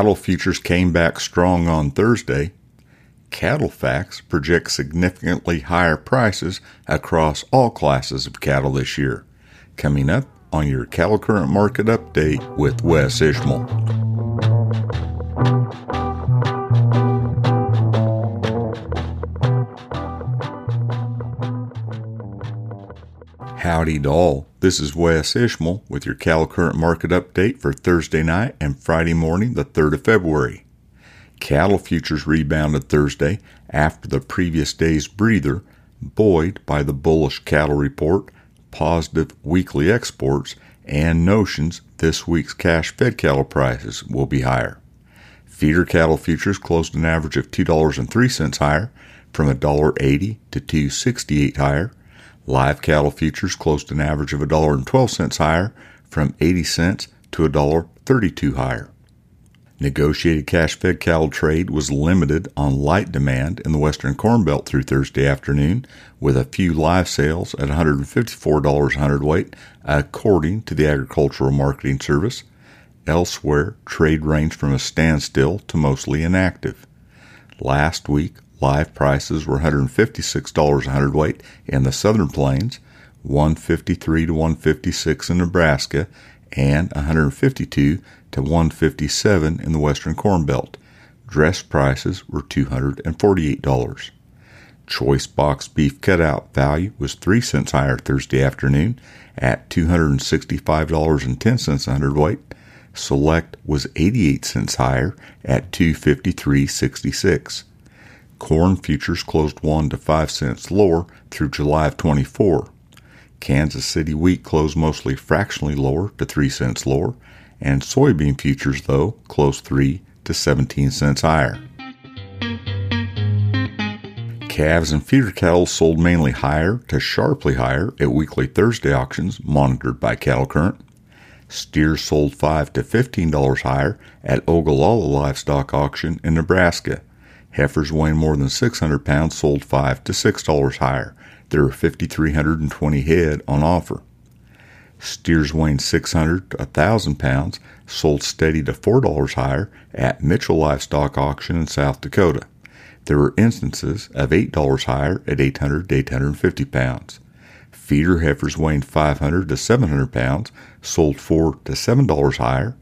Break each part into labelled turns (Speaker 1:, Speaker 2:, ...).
Speaker 1: Cattle futures came back strong on Thursday. CattleFax projects significantly higher prices across all classes of cattle this year. Coming up on your Cattle Current Market Update with Wes Ishmael. Howdy doll. This is Wes Ishmael with your Cattle Current Market Update for Thursday night and Friday morning, the 3rd of February. Cattle futures rebounded Thursday after the previous day's breather, buoyed by the bullish cattle report, positive weekly exports, and notions this week's cash fed cattle prices will be higher. Feeder cattle futures closed an average of $2.03 higher, from $1.80 to $2.68 higher. Live cattle futures closed an average of $1.12 higher, from 80 cents to $1.32 higher. Negotiated cash fed cattle trade was limited on light demand in the Western Corn Belt through Thursday afternoon, with a few live sales at $154 a hundredweight, according to the Agricultural Marketing Service. Elsewhere, trade ranged from a standstill to mostly inactive. Last week, live prices were $156 a hundredweight in the Southern Plains, 153 to 156 in Nebraska, and 152 to 157 in the Western Corn Belt. Dress prices were $248. Choice box beef cutout value was 3 cents higher Thursday afternoon at $265.10 a hundredweight. Select was 88 cents higher at 253.66. Corn futures closed 1 to 5 cents lower through July of 24. Kansas City wheat closed mostly fractionally lower to 3 cents lower, and soybean futures, though, closed 3 to 17 cents higher. Calves and feeder cattle sold mainly higher to sharply higher at weekly Thursday auctions monitored by Cattle Current. Steers sold 5 to $15 higher at Ogallala Livestock Auction in Nebraska. Heifers weighing more than 600 pounds sold 5 to $6 higher there are 5,320 head on offer. Steers weighing 600 to 1,000 pounds sold steady to $4 higher at Mitchell Livestock Auction in South Dakota. There were instances of $8 higher at 800 to 850 pounds. Feeder heifers weighing 500 to 700 pounds sold 4 to $7 higher,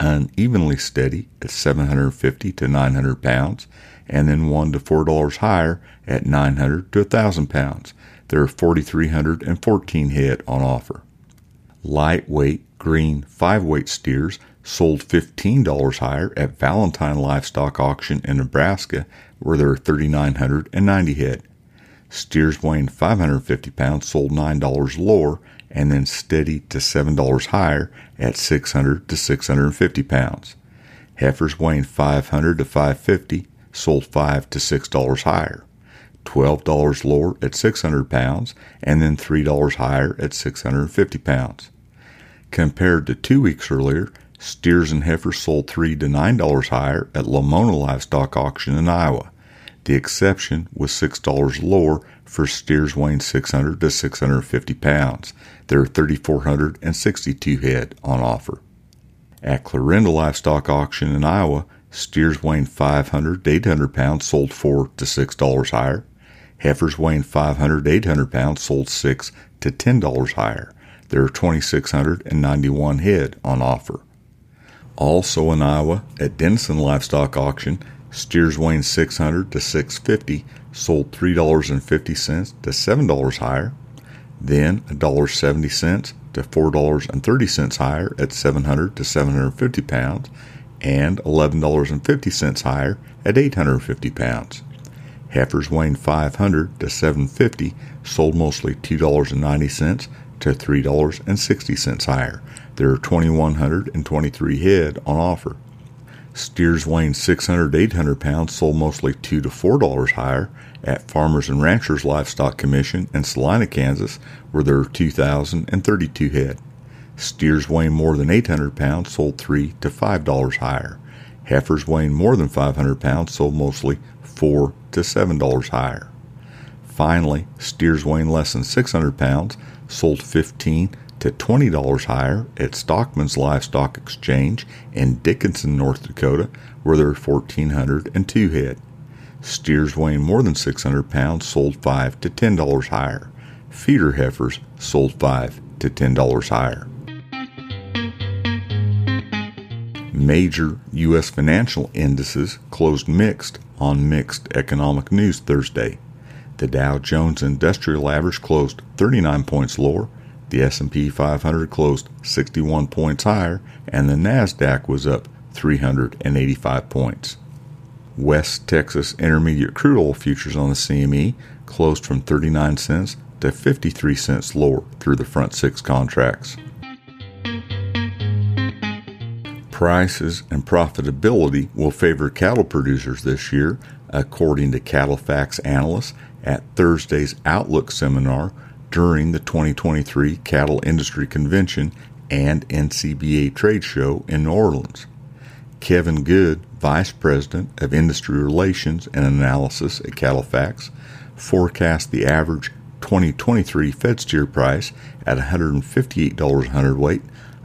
Speaker 1: unevenly steady at 750 to 900 pounds, and then 1 to $4 higher at 900 to 1,000 pounds. There are 4,314 head on offer. Lightweight green five weight steers sold $15 higher at Valentine Livestock Auction in Nebraska, where there are 3,990 head. Steers weighing 550 pounds sold $9 lower and then steady to $7 higher at 600 to 650 pounds. Heifers weighing 500 to 550 sold 5 to $6 higher. $12 lower at 600 pounds, and then $3 higher at 650 pounds. Compared to two weeks earlier, steers and heifers sold 3 to $9 higher at Lamoni Livestock Auction in Iowa. The exception was $6 lower for steers weighing 600 to 650 pounds. There are 3,462 head on offer. At Clarinda Livestock Auction in Iowa, steers weighing 500 to 800 pounds sold 4 to $6 higher. Heifers weighing 500 to 800 pounds sold 6 to $10 higher. There are 2,691 head on offer. Also in Iowa, at Denison Livestock Auction, steers weighing 600 to 650 sold $3.50 to $7 higher, then $1.70 to $4.30 higher at 700 to 750 pounds, and $11.50 higher at 850 pounds. Heifers weighing 500 to 750 sold mostly $2.90 to $3.60 higher. There are 2,123 head on offer. Steers weighing 600 to 800 pounds sold mostly 2 to $4 higher at Farmers and Ranchers Livestock Commission in Salina, Kansas, where there are 2,032 head. Steers weighing more than 800 pounds sold 3 to $5 higher. Heifers weighing more than 500 pounds sold mostly 4 to $7 higher. Finally, steers weighing less than 600 pounds sold 15 to to $20 higher at Stockman's Livestock Exchange in Dickinson, North Dakota, where there are 1,402 head. Steers weighing more than 600 pounds sold 5 to $10 higher. Feeder heifers sold 5 to $10 higher. Major U.S. financial indices closed mixed on mixed economic news Thursday. The Dow Jones Industrial Average closed 39 points lower, the S&P 500 closed 61 points higher, and the Nasdaq was up 385 points. West Texas Intermediate crude oil futures on the CME closed from 39 cents to 53 cents lower through the front 6 contracts. Prices and profitability will favor cattle producers this year, according to CattleFax analysts at Thursday's Outlook seminar during the 2023 Cattle Industry Convention and NCBA Trade Show in New Orleans. Kevin Good, Vice President of Industry Relations and Analysis at CattleFax, forecast the average 2023 fed steer price at $158 a hundredweight,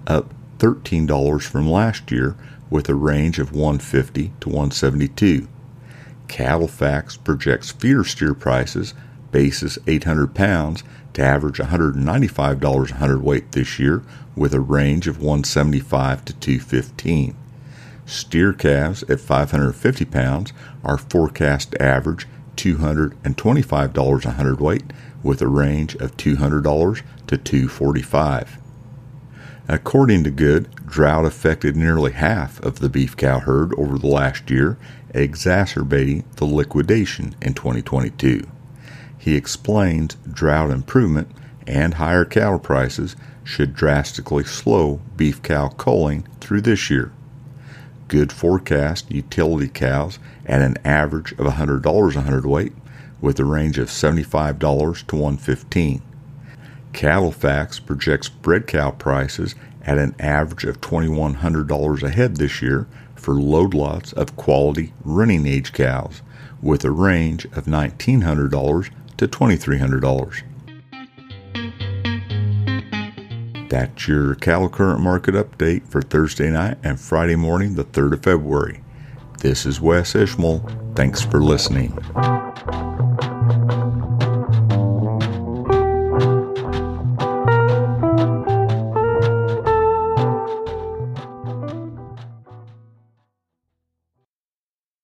Speaker 1: up $13 from last year, with a range of 150 to 172. CattleFax projects feeder steer prices, basis 800 pounds, to average $195 a hundredweight this year, with a range of 175 to 215. Steer calves at 550 pounds are forecast to average $225 a hundredweight, with a range of $200 to 245. According to Good, drought affected nearly half of the beef cow herd over the last year, exacerbating the liquidation in 2022. He explains drought improvement and higher cattle prices should drastically slow beef cow culling through this year. Good forecast utility cows at an average of $100 a hundredweight with a range of $75 to 115. CattleFax projects bred cow prices at an average of $2,100 a head this year for load lots of quality running age cows, with a range of $1,900 to $2,300. That's your cattle current market update for Thursday night and Friday morning, the 3rd of February. This is Wes Ishmael. Thanks for listening.